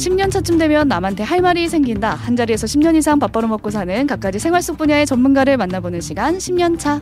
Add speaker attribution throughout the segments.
Speaker 1: 10년 차쯤 되면 남한테 할 말이 생긴다. 한 자리에서 10년 이상 밥 벌어 먹고 사는 각가지 생활 속 분야의 전문가를 만나보는 시간 10년 차.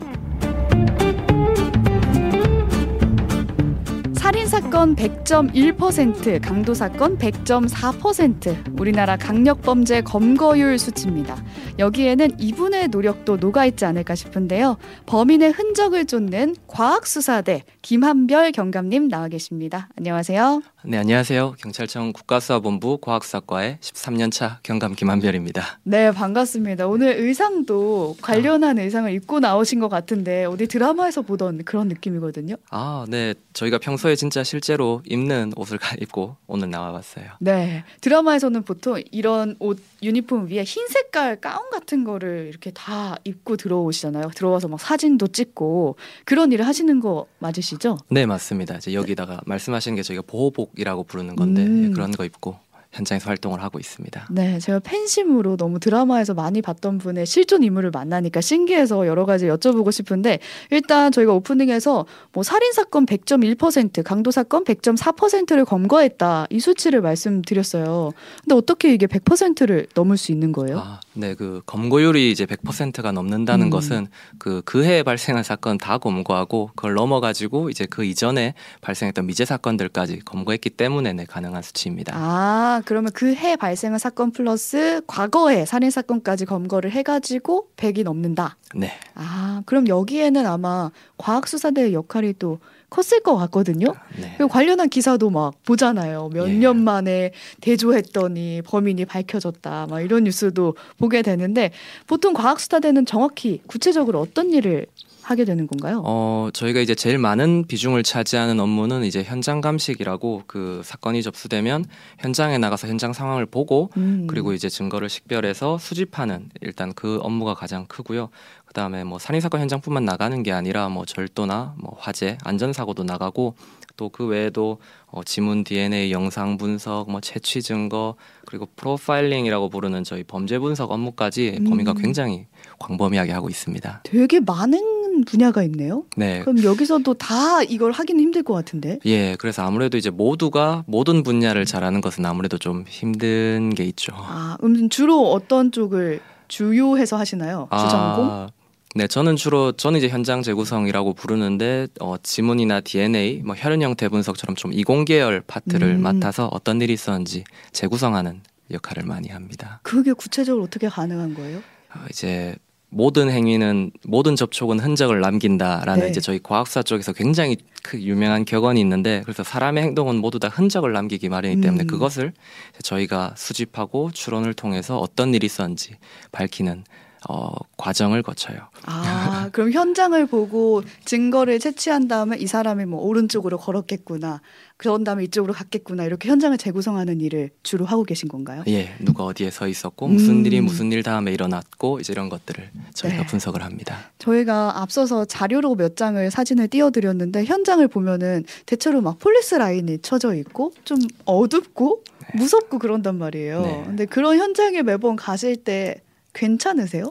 Speaker 1: 살인 사건 100.1%, 강도 사건 100.4%. 우리나라 강력 범죄 검거율 수치입니다. 여기에는 이분의 노력도 녹아 있지 않을까 싶은데요. 범인의 흔적을 쫓는 과학수사대 김한별 경감님 나와 계십니다. 안녕하세요.
Speaker 2: 네, 안녕하세요. 경찰청 국가수사본부 과학사과의 13년차 경감 김한별입니다.
Speaker 1: 네, 반갑습니다. 오늘 의상도 관련한 의상을 입고 나오신 것 같은데 어디 드라마에서 보던 그런 느낌이거든요.
Speaker 2: 아, 네. 저희가 평소에 진짜 실제로 입는 옷을 입고 오늘 나와봤어요.
Speaker 1: 네, 드라마에서는 보통 이런 옷 유니폼 위에 흰 색깔 가운 같은 거를 이렇게 다 입고 들어오시잖아요. 들어와서 막 사진도 찍고 그런 일을 하시는 거 맞으시죠?
Speaker 2: 네, 맞습니다. 이제 여기다가 말씀하신 게 저희가 보호복이라고 부르는 건데
Speaker 1: 음.
Speaker 2: 예, 그런 거 입고 현장에서 활동을 하고 있습니다.
Speaker 1: 네, 제가 팬심으로 너무 드라마에서 많이 봤던 분의 실존 인물을 만나니까 신기해서 여러 가지 여쭤보고 싶은데 일단 저희가 오프닝에서 뭐 살인 사건 100.1%, 강도 사건 100.4%를 검거했다 이 수치를 말씀드렸어요. 근데 어떻게 이게 100%를 넘을 수 있는 거예요?
Speaker 2: 아, 네, 그 검거율이 이제 100%가 넘는다는
Speaker 1: 음.
Speaker 2: 것은 그 그해 발생한 사건 다 검거하고 그걸 넘어가지고 이제 그 이전에 발생했던 미제 사건들까지 검거했기 때문에 네, 가능한 수치입니다.
Speaker 1: 아, 그러면 그 해 발생한 사건 플러스 과거의 살인 사건까지 검거를 해가지고 100이 넘는다.
Speaker 2: 네,
Speaker 1: 아, 그럼 여기에는 아마 과학수사대의 역할이 또 컸을 것 같거든요.
Speaker 2: 네.
Speaker 1: 그리고 관련한 기사도 막 보잖아요. 몇
Speaker 2: 예.
Speaker 1: 년 만에 대조했더니 범인이 밝혀졌다. 막 이런 뉴스도 보게 되는데 보통 과학수사대는 정확히 구체적으로 어떤 일을 하게 되는 건가요?
Speaker 2: 어, 저희가 이제 제일 많은 비중을 차지하는 업무는 이제 현장 감식이라고 그 사건이 접수되면 현장에 나가서 현장 상황을 보고
Speaker 1: 음.
Speaker 2: 그리고 이제 증거를 식별해서 수집하는 일단 그 업무가 가장 크고요. 그다음에 뭐 살인 사건 현장뿐만 나가는 게 아니라 뭐 절도나 뭐 화재, 안전 사고도 나가고 또 그 외에도 어, 지문 DNA 영상 분석, 뭐 채취 증거 그리고 프로파일링이라고 부르는 저희 범죄 분석 업무까지 범위가
Speaker 1: 음.
Speaker 2: 굉장히 광범위하게 하고 있습니다.
Speaker 1: 되게 많은 분야가 있네요.
Speaker 2: 네.
Speaker 1: 그럼 여기서도 다 이걸 하기는 힘들 것 같은데.
Speaker 2: 예, 그래서 아무래도 이제 모두가 모든 분야를 잘하는 것은 아무래도 좀 힘든 게 있죠.
Speaker 1: 아, 음, 주로 어떤 쪽을 주요해서 하시나요? 주전공?
Speaker 2: 아, 네, 저는 주로 저는 이제 현장 재구성이라고 부르는데 어, 지문이나 DNA, 뭐 혈흔 형태 분석처럼 좀 이공계열 파트를
Speaker 1: 음.
Speaker 2: 맡아서 어떤 일이 있었는지 재구성하는 역할을 많이 합니다.
Speaker 1: 그게 구체적으로 어떻게 가능한 거예요?
Speaker 2: 어, 이제 모든 행위는 모든 접촉은 흔적을 남긴다라는
Speaker 1: 네.
Speaker 2: 이제 저희 과학사 쪽에서 굉장히 그 유명한 격언이 있는데 그래서 사람의 행동은 모두 다 흔적을 남기기 마련이기 때문에
Speaker 1: 음.
Speaker 2: 그것을 저희가 수집하고 추론을 통해서 어떤 일이 있었는지 밝히는 어, 과정을 거쳐요.
Speaker 1: 아, 그럼 현장을 보고 증거를 채취한 다음에 이 사람이 뭐 오른쪽으로 걸었겠구나. 그런 다음에 이쪽으로 갔겠구나. 이렇게 현장을 재구성하는 일을 주로 하고 계신 건가요?
Speaker 2: 예, 누가 어디에 서 있었고 무슨
Speaker 1: 음.
Speaker 2: 일이 무슨 일 다음에 일어났고 이제 이런 것들을 저희가
Speaker 1: 네.
Speaker 2: 분석을 합니다.
Speaker 1: 저희가 앞서서 자료로 몇 장을 사진을 띄워 드렸는데 현장을 보면은 대체로 막 폴리스 라인이 쳐져 있고 좀 어둡고 무섭고 그런단 말이에요.
Speaker 2: 네.
Speaker 1: 근데 그런 현장에 매번 가실 때 괜찮으세요?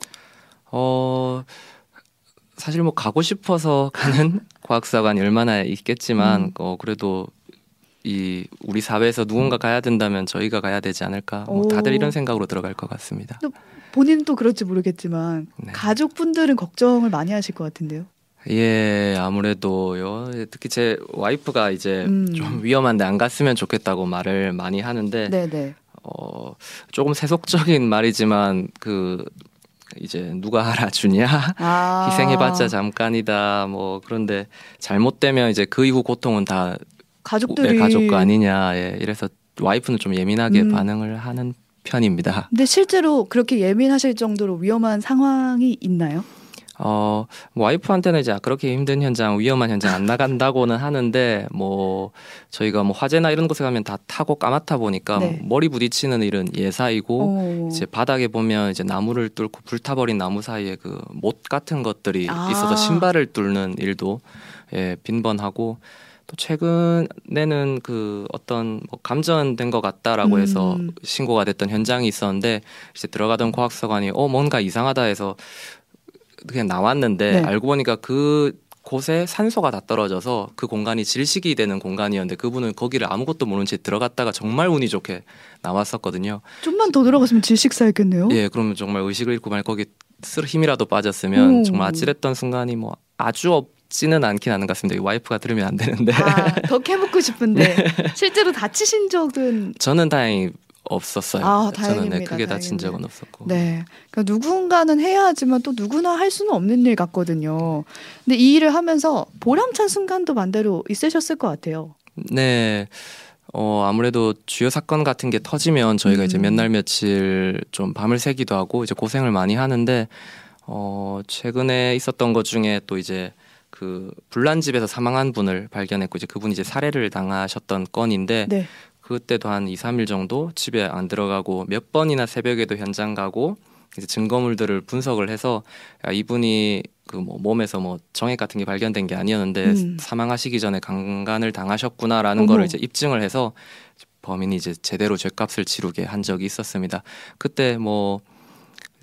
Speaker 2: 어 사실 뭐 가고 싶어서 가는 과학수사관이 얼마나 있겠지만
Speaker 1: 음.
Speaker 2: 어 그래도 이 우리 사회에서 누군가 가야 된다면 저희가 가야 되지 않을까 뭐
Speaker 1: 오.
Speaker 2: 다들 이런 생각으로 들어갈 것 같습니다.
Speaker 1: 본인도 그럴지 모르겠지만
Speaker 2: 네.
Speaker 1: 가족분들은 걱정을 많이 하실 것 같은데요.
Speaker 2: 예 아무래도요 특히 제 와이프가 이제
Speaker 1: 음.
Speaker 2: 좀 위험한데 안 갔으면 좋겠다고 말을 많이 하는데
Speaker 1: 네네.
Speaker 2: 어 조금 세속적인 말이지만 그 이제 누가 알아주냐
Speaker 1: 아.
Speaker 2: 희생해봤자 잠깐이다 뭐 그런데 잘못되면 이제 그 이후 고통은 다
Speaker 1: 가족들이
Speaker 2: 내 가족 거 아니냐 예 이래서 와이프는 좀 예민하게
Speaker 1: 음.
Speaker 2: 반응을 하는 편입니다.
Speaker 1: 근데 실제로 그렇게 예민하실 정도로 위험한 상황이 있나요?
Speaker 2: 어, 뭐 와이프한테는 이제 그렇게 힘든 현장, 위험한 현장 안 나간다고는 하는데 뭐 저희가 뭐 화재나 이런 곳에 가면 다 타고 까맣다 보니까
Speaker 1: 네.
Speaker 2: 머리 부딪히는 일은 예사이고
Speaker 1: 어.
Speaker 2: 이제 바닥에 보면 이제 나무를 뚫고 불타버린 나무 사이에 그 못 같은 것들이
Speaker 1: 아.
Speaker 2: 있어서 신발을 뚫는 일도 예, 빈번하고 또 최근에는 그 어떤 뭐 감전된 것 같다라고
Speaker 1: 음.
Speaker 2: 해서 신고가 됐던 현장이 있었는데 이제 들어가던 과학서관이 어 뭔가 이상하다 해서 그냥 나왔는데
Speaker 1: 네.
Speaker 2: 알고 보니까 그 곳에 산소가 다 떨어져서 그 공간이 질식이 되는 공간이었는데 그분은 거기를 아무것도 모르는 채 들어갔다가 정말 운이 좋게 나왔었거든요.
Speaker 1: 좀만 더 들어갔으면 질식사였겠네요.
Speaker 2: 예, 그러면 정말 의식을 잃고 만약 거기 쓸 힘이라도 빠졌으면
Speaker 1: 오.
Speaker 2: 정말 아찔했던 순간이 뭐 아주 없지는 않긴 않은 것 같습니다. 이 와이프가 들으면 안 되는데
Speaker 1: 아, 더 캐묻고 싶은데
Speaker 2: 네.
Speaker 1: 실제로 다치신 적은
Speaker 2: 저는 다행히 없었어요.
Speaker 1: 아,
Speaker 2: 저는 네. 크게 다친. 적은 없었고.
Speaker 1: 네. 그러니까 누군가는 해야 하지만 또 누구나 할 수는 없는 일 같거든요. 근데 이 일을 하면서 보람찬 순간도 반대로 있으셨을 것 같아요.
Speaker 2: 네. 어, 아무래도 주요 사건 같은 게 터지면 저희가 이제
Speaker 1: 음.
Speaker 2: 몇날 며칠 좀 밤을 새기도 하고 이제 고생을 많이 하는데 어, 최근에 있었던 것 중에 또 이제 그 불난 집에서 사망한 분을 발견했고 이제 그분이 이제 살해를 당하셨던 건인데
Speaker 1: 네.
Speaker 2: 그때도 한 2, 3일 정도 집에 안 들어가고 몇 번이나 새벽에도 현장 가고 이제 증거물들을 분석을 해서 야, 이분이 그 뭐 몸에서 뭐 정액 같은 게 발견된 게 아니었는데
Speaker 1: 음.
Speaker 2: 사망하시기 전에 강간을 당하셨구나라는
Speaker 1: 어머.
Speaker 2: 거를 이제 입증을 해서 범인이 이제 제대로 죄값을 치르게 한 적이 있었습니다. 그때 뭐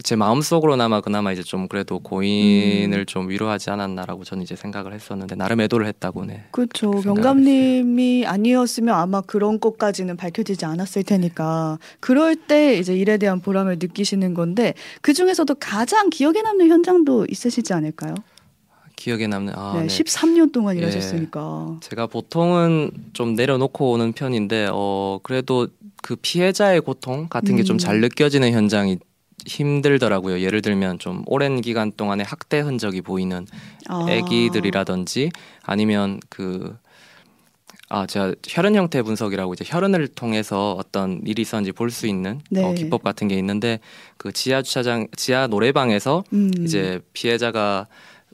Speaker 2: 제 마음속으로나마 그나마 이제 좀 그래도 고인을
Speaker 1: 음.
Speaker 2: 좀 위로하지 않았나라고 저는 이제 생각을 했었는데 나름 애도를 했다고 네.
Speaker 1: 그렇죠. 경감님이 아니었으면 아마 그런 것까지는 밝혀지지 않았을 테니까 그럴 때 이제 일에 대한 보람을 느끼시는 건데 그 중에서도 가장 기억에 남는 현장도 있으시지 않을까요?
Speaker 2: 기억에 남는 아,
Speaker 1: 네,
Speaker 2: 네.
Speaker 1: 13년 동안
Speaker 2: 예.
Speaker 1: 일하셨으니까.
Speaker 2: 제가 보통은 좀 내려놓고 오는 편인데 어 그래도 그 피해자의 고통 같은 게좀
Speaker 1: 음.
Speaker 2: 잘 느껴지는 현장이 힘들더라고요. 예를 들면 좀 오랜 기간 동안에 학대 흔적이 보이는
Speaker 1: 아.
Speaker 2: 애기들이라든지 아니면 그 아, 제가 혈흔 형태 분석이라고 이제 혈흔을 통해서 어떤 일이 있었는지 볼 수 있는
Speaker 1: 네.
Speaker 2: 어, 기법 같은 게 있는데 그 지하 주차장 지하 노래방에서
Speaker 1: 음.
Speaker 2: 이제 피해자가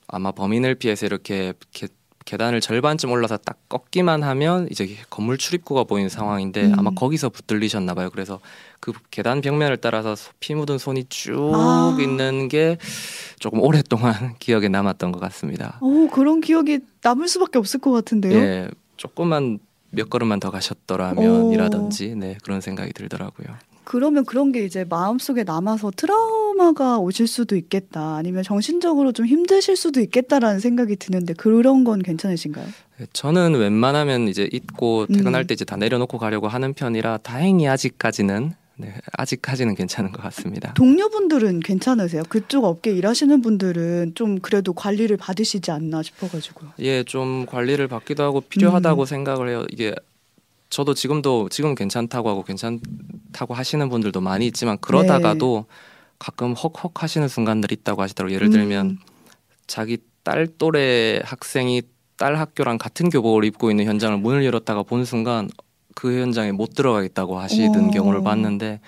Speaker 2: 아마 범인을 피해서 이렇게 계, 계단을 절반쯤 올라서 딱 꺾기만 하면 이제 건물 출입구가 보이는 상황인데
Speaker 1: 음.
Speaker 2: 아마 거기서 붙들리셨나 봐요. 그래서 그 계단 벽면을 따라서 소- 피 묻은 손이 쭉
Speaker 1: 아.
Speaker 2: 있는 게 조금 오랫동안 기억에 남았던 것 같습니다.
Speaker 1: 오, 그런 기억이 남을 수밖에 없을 것 같은데요.
Speaker 2: 예, 조금만 몇 걸음만 더 가셨더라면이라든지 네 그런 생각이 들더라고요.
Speaker 1: 그러면 그런 게 이제 마음속에 남아서 트라우마가 오실 수도 있겠다. 아니면 정신적으로 좀 힘드실 수도 있겠다라는 생각이 드는데 그런 건 괜찮으신가요?
Speaker 2: 네, 저는 웬만하면 이제 잊고 퇴근할
Speaker 1: 음.
Speaker 2: 때 이제 다 내려놓고 가려고 하는 편이라 다행히 아직까지는 네, 아직까지는 괜찮은 것 같습니다.
Speaker 1: 동료분들은 괜찮으세요? 그쪽 업계 일하시는 분들은 좀 그래도 관리를 받으시지 않나 싶어가지고요.
Speaker 2: 예, 좀 관리를 받기도 하고
Speaker 1: 음.
Speaker 2: 필요하다고 생각을 해요. 이게 저도 지금도 지금 괜찮다고 하고 괜찮다고 하시는 분들도 많이 있지만 그러다가도 가끔 헉헉 하시는 순간들이 있다고 하시더라고요. 예를 들면
Speaker 1: 음.
Speaker 2: 자기 딸 또래 학생이 딸 학교랑 같은 교복을 입고 있는 현장을 문을 열었다가 본 순간 그 현장에 못 들어가겠다고 하시던
Speaker 1: 오.
Speaker 2: 경우를 봤는데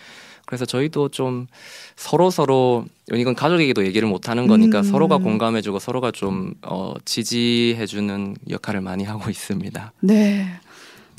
Speaker 2: 그래서 저희도 좀 서로 서로 이건 가족에게도 얘기를 못 하는 거니까
Speaker 1: 음.
Speaker 2: 서로가 공감해주고 서로가 좀 어, 지지해주는 역할을 많이 하고 있습니다.
Speaker 1: 네.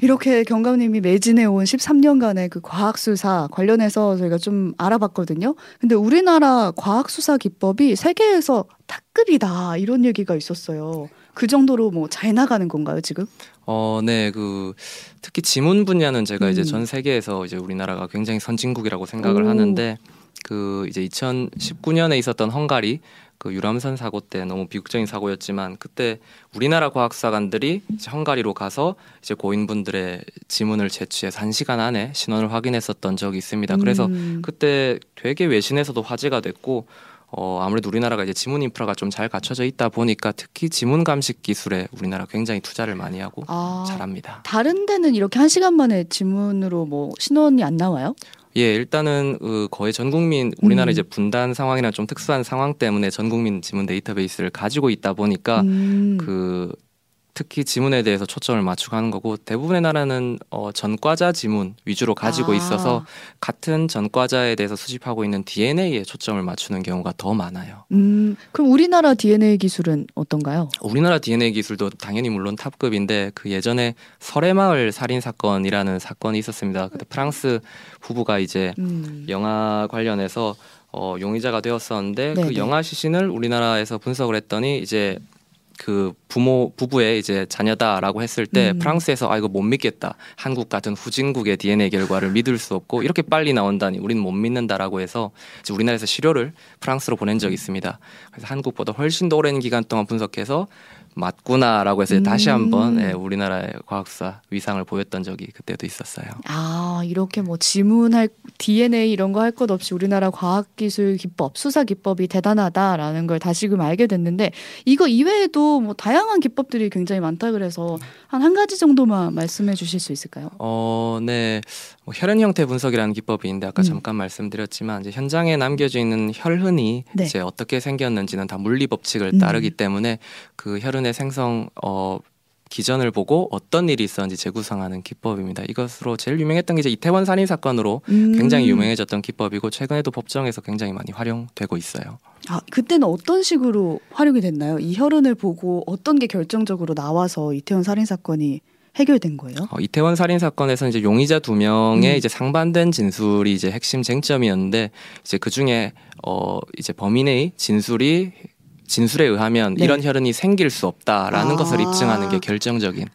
Speaker 1: 이렇게 경감님이 매진해 온 13년간의 그 과학 수사 관련해서 저희가 좀 알아봤거든요. 근데 우리나라 과학 수사 기법이 세계에서 탑급이다 이런 얘기가 있었어요. 그 정도로 뭐 잘 나가는 건가요 지금?
Speaker 2: 어, 네, 그 특히 지문 분야는 제가 이제
Speaker 1: 음.
Speaker 2: 전 세계에서 이제 우리나라가 굉장히 선진국이라고 생각을
Speaker 1: 오.
Speaker 2: 하는데 그 이제 2019년에 있었던 헝가리 그 유람선 사고 때 너무 비극적인 사고였지만 그때 우리나라 과학사관들이 이제 헝가리로 가서 이제 고인분들의 지문을 채취해서 한 시간 안에 신원을 확인했었던 적이 있습니다. 그래서
Speaker 1: 음.
Speaker 2: 그때 되게 외신에서도 화제가 됐고 어 아무래도 우리나라가 이제 지문 인프라가 좀 잘 갖춰져 있다 보니까 특히 지문 감식 기술에 우리나라 굉장히 투자를 많이 하고
Speaker 1: 아,
Speaker 2: 잘합니다.
Speaker 1: 다른 데는 이렇게 한 시간 만에 지문으로 뭐 신원이 안 나와요?
Speaker 2: 예, 일단은 그 거의 전 국민 우리나라
Speaker 1: 음.
Speaker 2: 이제 분단 상황이나 좀 특수한 상황 때문에 전 국민 지문 데이터베이스를 가지고 있다 보니까
Speaker 1: 음.
Speaker 2: 그 특히 지문에 대해서 초점을 맞추고 하는 거고 대부분의 나라는 어, 전과자 지문 위주로 가지고
Speaker 1: 아.
Speaker 2: 있어서 같은 전과자에 대해서 수집하고 있는 DNA에 초점을 맞추는 경우가 더 많아요.
Speaker 1: 음, 그럼 우리나라 DNA 기술은 어떤가요?
Speaker 2: 우리나라 DNA 기술도 당연히 물론 탑급인데 그 예전에 설해마을 살인 사건이라는 사건이 있었습니다. 그때 프랑스 부부가 이제
Speaker 1: 음.
Speaker 2: 영화 관련해서 어, 용의자가 되었었는데
Speaker 1: 네네.
Speaker 2: 그 영화 시신을 우리나라에서 분석을 했더니 이제 그 부모 부부의 이제 자녀다라고 했을 때
Speaker 1: 음.
Speaker 2: 프랑스에서 아 이거 못 믿겠다 한국 같은 후진국의 DNA 결과를 믿을 수 없고 이렇게 빨리 나온다니 우리는 못 믿는다라고 해서 이제 우리나라에서 시료를 프랑스로 보낸 적이 있습니다. 그래서 한국보다 훨씬 더 오랜 기간 동안 분석해서 맞구나라고 해서
Speaker 1: 음.
Speaker 2: 다시 한번 예, 우리나라의 과학수사 위상을 보였던 적이 그때도 있었어요.
Speaker 1: 아, 이렇게 뭐 지문할 DNA 이런 거 할 것 없이 우리나라 과학기술 기법, 수사 기법이 대단하다라는 걸 다시금 알게 됐는데 이거 이외에도 뭐 다양한 기법들이 굉장히 많다 그래서 한 한 가지 정도만 말씀해 주실 수 있을까요?
Speaker 2: 어, 네. 뭐 혈흔 형태 분석이라는 기법이 있는데 아까
Speaker 1: 음.
Speaker 2: 잠깐 말씀드렸지만 이제 현장에 남겨져 있는 혈흔이
Speaker 1: 네.
Speaker 2: 이제 어떻게 생겼는지는 다 물리 법칙을
Speaker 1: 음.
Speaker 2: 따르기 때문에 그 혈흔의 생성 어 기전을 보고 어떤 일이 있었는지 재구성하는 기법입니다. 이것으로 제일 유명했던 게 이제 이태원 살인 사건으로
Speaker 1: 음.
Speaker 2: 굉장히 유명해졌던 기법이고 최근에도 법정에서 굉장히 많이 활용되고 있어요.
Speaker 1: 아, 그때는 어떤 식으로 활용이 됐나요? 이 혈흔을 보고 어떤 게 결정적으로 나와서 이태원 살인 사건이 해결된 거예요?
Speaker 2: 어, 이태원 살인 사건에서 이제 용의자 두 명의
Speaker 1: 음.
Speaker 2: 이제 상반된 진술이 이제 핵심 쟁점이었는데 이제 그 중에 어 이제 범인의 진술이 진술에 의하면
Speaker 1: 네.
Speaker 2: 이런 혈흔이 생길 수 없다라는
Speaker 1: 아.
Speaker 2: 것을 입증하는 게 결정적인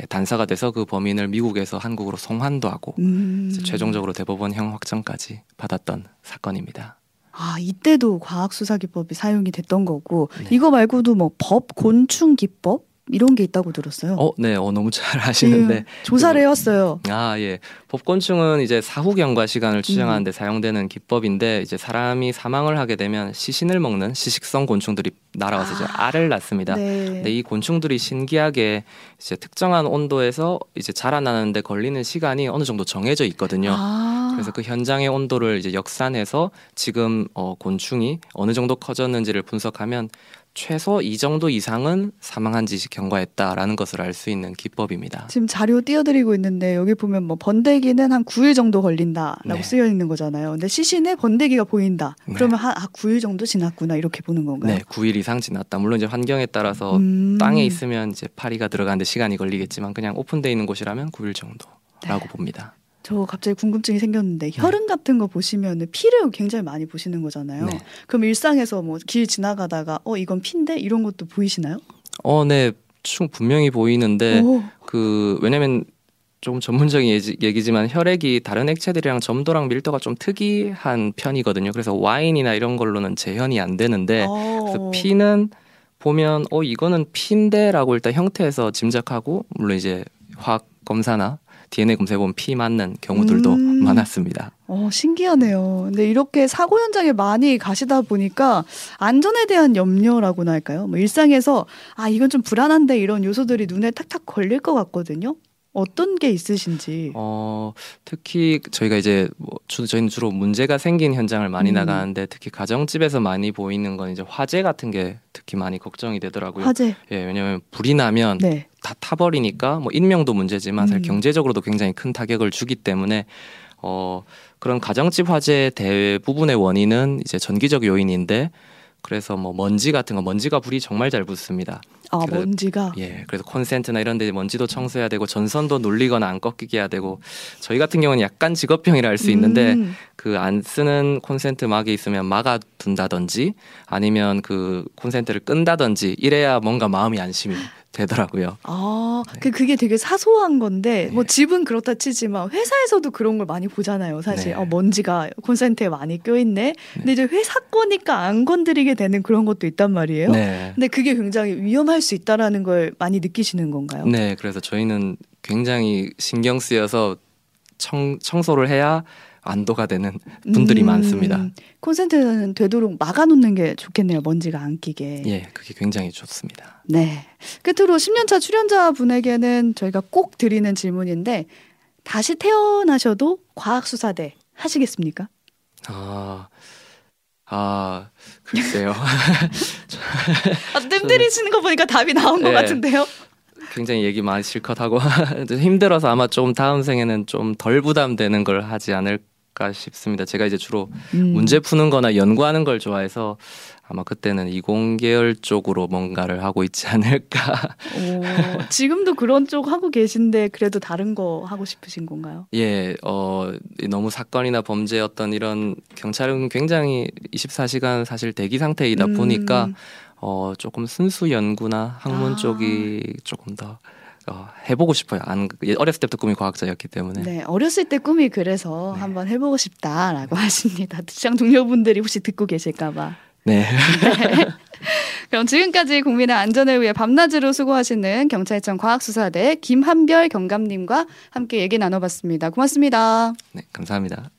Speaker 2: 예, 단서가 돼서 그 범인을 미국에서 한국으로 송환도 하고
Speaker 1: 음.
Speaker 2: 최종적으로 대법원형 확정까지 받았던 사건입니다.
Speaker 1: 아, 이때도 과학 수사 기법이 사용이 됐던 거고
Speaker 2: 네.
Speaker 1: 이거 말고도 뭐 법 곤충 기법 이런 게 있다고 들었어요.
Speaker 2: 어, 네, 어, 너무 잘 아시는데
Speaker 1: 지금 조사를 해왔어요.
Speaker 2: 아, 예. 법곤충은 이제 사후 경과 시간을 추정하는 데 사용되는 기법인데 이제 사람이 사망을 하게 되면 시신을 먹는 시식성 곤충들이 날아와서 이제
Speaker 1: 아,
Speaker 2: 알을 낳습니다.
Speaker 1: 네.
Speaker 2: 근데 이 곤충들이 신기하게 이제 특정한 온도에서 이제 자라나는데 걸리는 시간이 어느 정도 정해져 있거든요.
Speaker 1: 아,
Speaker 2: 그래서 그 현장의 온도를 이제 역산해서 지금 어, 곤충이 어느 정도 커졌는지를 분석하면 최소 이 정도 이상은 사망한 짓이 경과했다라는 것을 알 수 있는 기법입니다.
Speaker 1: 지금 자료 띄워드리고 있는데 여기 보면 뭐 번데기는 한 9일 정도 걸린다라고
Speaker 2: 네.
Speaker 1: 쓰여 있는 거잖아요. 근데 시신에 번데기가 보인다.
Speaker 2: 네.
Speaker 1: 그러면 한 아, 9일 정도 지났구나 이렇게 보는 건가요?
Speaker 2: 네, 9일 이상 지났다. 물론 이제 환경에 따라서
Speaker 1: 음.
Speaker 2: 땅에 있으면 이제 파리가 들어가는데 시간이 걸리겠지만 그냥 오픈돼 있는 곳이라면 9일 정도라고
Speaker 1: 네.
Speaker 2: 봅니다.
Speaker 1: 저 갑자기 궁금증이 생겼는데 혈흔 같은 거 보시면 피를 굉장히 많이 보시는 거잖아요.
Speaker 2: 네.
Speaker 1: 그럼 일상에서 뭐 길 지나가다가 어 이건 피인데 이런 것도 보이시나요?
Speaker 2: 어, 네, 충 분명히 보이는데
Speaker 1: 오,
Speaker 2: 그 왜냐면 좀 전문적인 예지- 얘기 지만 혈액이 다른 액체들이랑 점도랑 밀도가 좀 특이한 편이거든요. 그래서 와인이나 이런 걸로는 재현이 안 되는데
Speaker 1: 어.
Speaker 2: 그래서 피는 보면 어 이거는 피인데라고 일단 형태에서 짐작하고 물론 이제 화학 검사나 DNA 검사해 보면 피 맞는 경우들도
Speaker 1: 음.
Speaker 2: 많았습니다.
Speaker 1: 어, 신기하네요. 근데 이렇게 사고 현장에 많이 가시다 보니까 안전에 대한 염려라고나 할까요? 뭐 일상에서 아, 이건 좀 불안한데 이런 요소들이 눈에 탁탁 걸릴 것 같거든요. 어떤 게 있으신지.
Speaker 2: 어 특히 저희가 이제 뭐 주, 저희는 주로 문제가 생긴 현장을 많이
Speaker 1: 음.
Speaker 2: 나가는데 특히 가정집에서 많이 보이는 건 이제 화재 같은 게 특히 많이 걱정이 되더라고요.
Speaker 1: 화재.
Speaker 2: 예, 왜냐하면 불이 나면
Speaker 1: 네.
Speaker 2: 다 타버리니까 뭐 인명도 문제지만 사실
Speaker 1: 음.
Speaker 2: 경제적으로도 굉장히 큰 타격을 주기 때문에 어 그런 가정집 화재 대부분의 원인은 이제 전기적 요인인데 그래서 뭐 먼지 같은 거 먼지가 불이 정말 잘 붙습니다.
Speaker 1: 아,
Speaker 2: 그래-
Speaker 1: 먼지가.
Speaker 2: 예, 그래서 콘센트나 이런 데 먼지도 청소해야 되고 전선도 눌리거나 안 꺾이게 해야 되고 저희 같은 경우는 약간 직업병이라 할 수 있는데
Speaker 1: 음.
Speaker 2: 그안 쓰는 콘센트 막이 있으면 막아 둔다든지 아니면 그 콘센트를 끈다든지 이래야 뭔가 마음이 안심이 되더라고요.
Speaker 1: 아, 그 그게 되게 사소한 건데
Speaker 2: 네.
Speaker 1: 뭐 집은 그렇다 치지만 회사에서도 그런 걸 많이 보잖아요. 사실
Speaker 2: 네.
Speaker 1: 어, 먼지가 콘센트에 많이 껴 있네. 근데 이제 회사 거니까 안 건드리게 되는 그런 것도 있단 말이에요.
Speaker 2: 네.
Speaker 1: 근데 그게 굉장히 위험할 수 있다라는 걸 많이 느끼시는 건가요?
Speaker 2: 네, 그래서 저희는 굉장히 신경 쓰여서 청, 청소를 해야 안도가 되는 분들이
Speaker 1: 음,
Speaker 2: 많습니다.
Speaker 1: 콘센트는 되도록 막아놓는 게 좋겠네요. 먼지가 안 끼게.
Speaker 2: 예, 그게 굉장히 좋습니다.
Speaker 1: 네. 끝으로 10년차 출연자 분에게는 저희가 꼭 드리는 질문인데 다시 태어나셔도 과학수사대 하시겠습니까?
Speaker 2: 아, 아, 글쎄요.
Speaker 1: 아, 뜸들이시는 거 보니까 답이 나온 것
Speaker 2: 네.
Speaker 1: 같은데요.
Speaker 2: 굉장히 얘기 많이 실컷 하고 힘들어서 아마 좀 다음 생에는 좀 덜 부담되는 걸 하지 않을 까 싶습니다. 제가 이제 주로
Speaker 1: 음.
Speaker 2: 문제 푸는 거나 연구하는 걸 좋아해서 아마 그때는 이공계열 쪽으로 뭔가를 하고 있지 않을까.
Speaker 1: 오, 지금도 그런 쪽 하고 계신데 그래도 다른 거 하고 싶으신 건가요?
Speaker 2: 예, 어, 이 너무 사건이나 범죄 어떤 이런 경찰은 굉장히 24시간 사실 대기 상태이다
Speaker 1: 음.
Speaker 2: 보니까 어, 조금 순수 연구나 학문
Speaker 1: 아.
Speaker 2: 쪽이 조금 더 어, 해보고 싶어요. 안, 예, 어렸을 때부터 꿈이 과학자였기 때문에.
Speaker 1: 네, 어렸을 때 꿈이 그래서
Speaker 2: 네.
Speaker 1: 한번 해보고 싶다라고 하십니다. 직장 동료분들이 혹시 듣고 계실까봐.
Speaker 2: 네.
Speaker 1: 그럼 지금까지 국민의 안전을 위해 밤낮으로 수고하시는 경찰청 과학수사대 김한별 경감님과 함께 얘기 나눠봤습니다. 고맙습니다.
Speaker 2: 네, 감사합니다.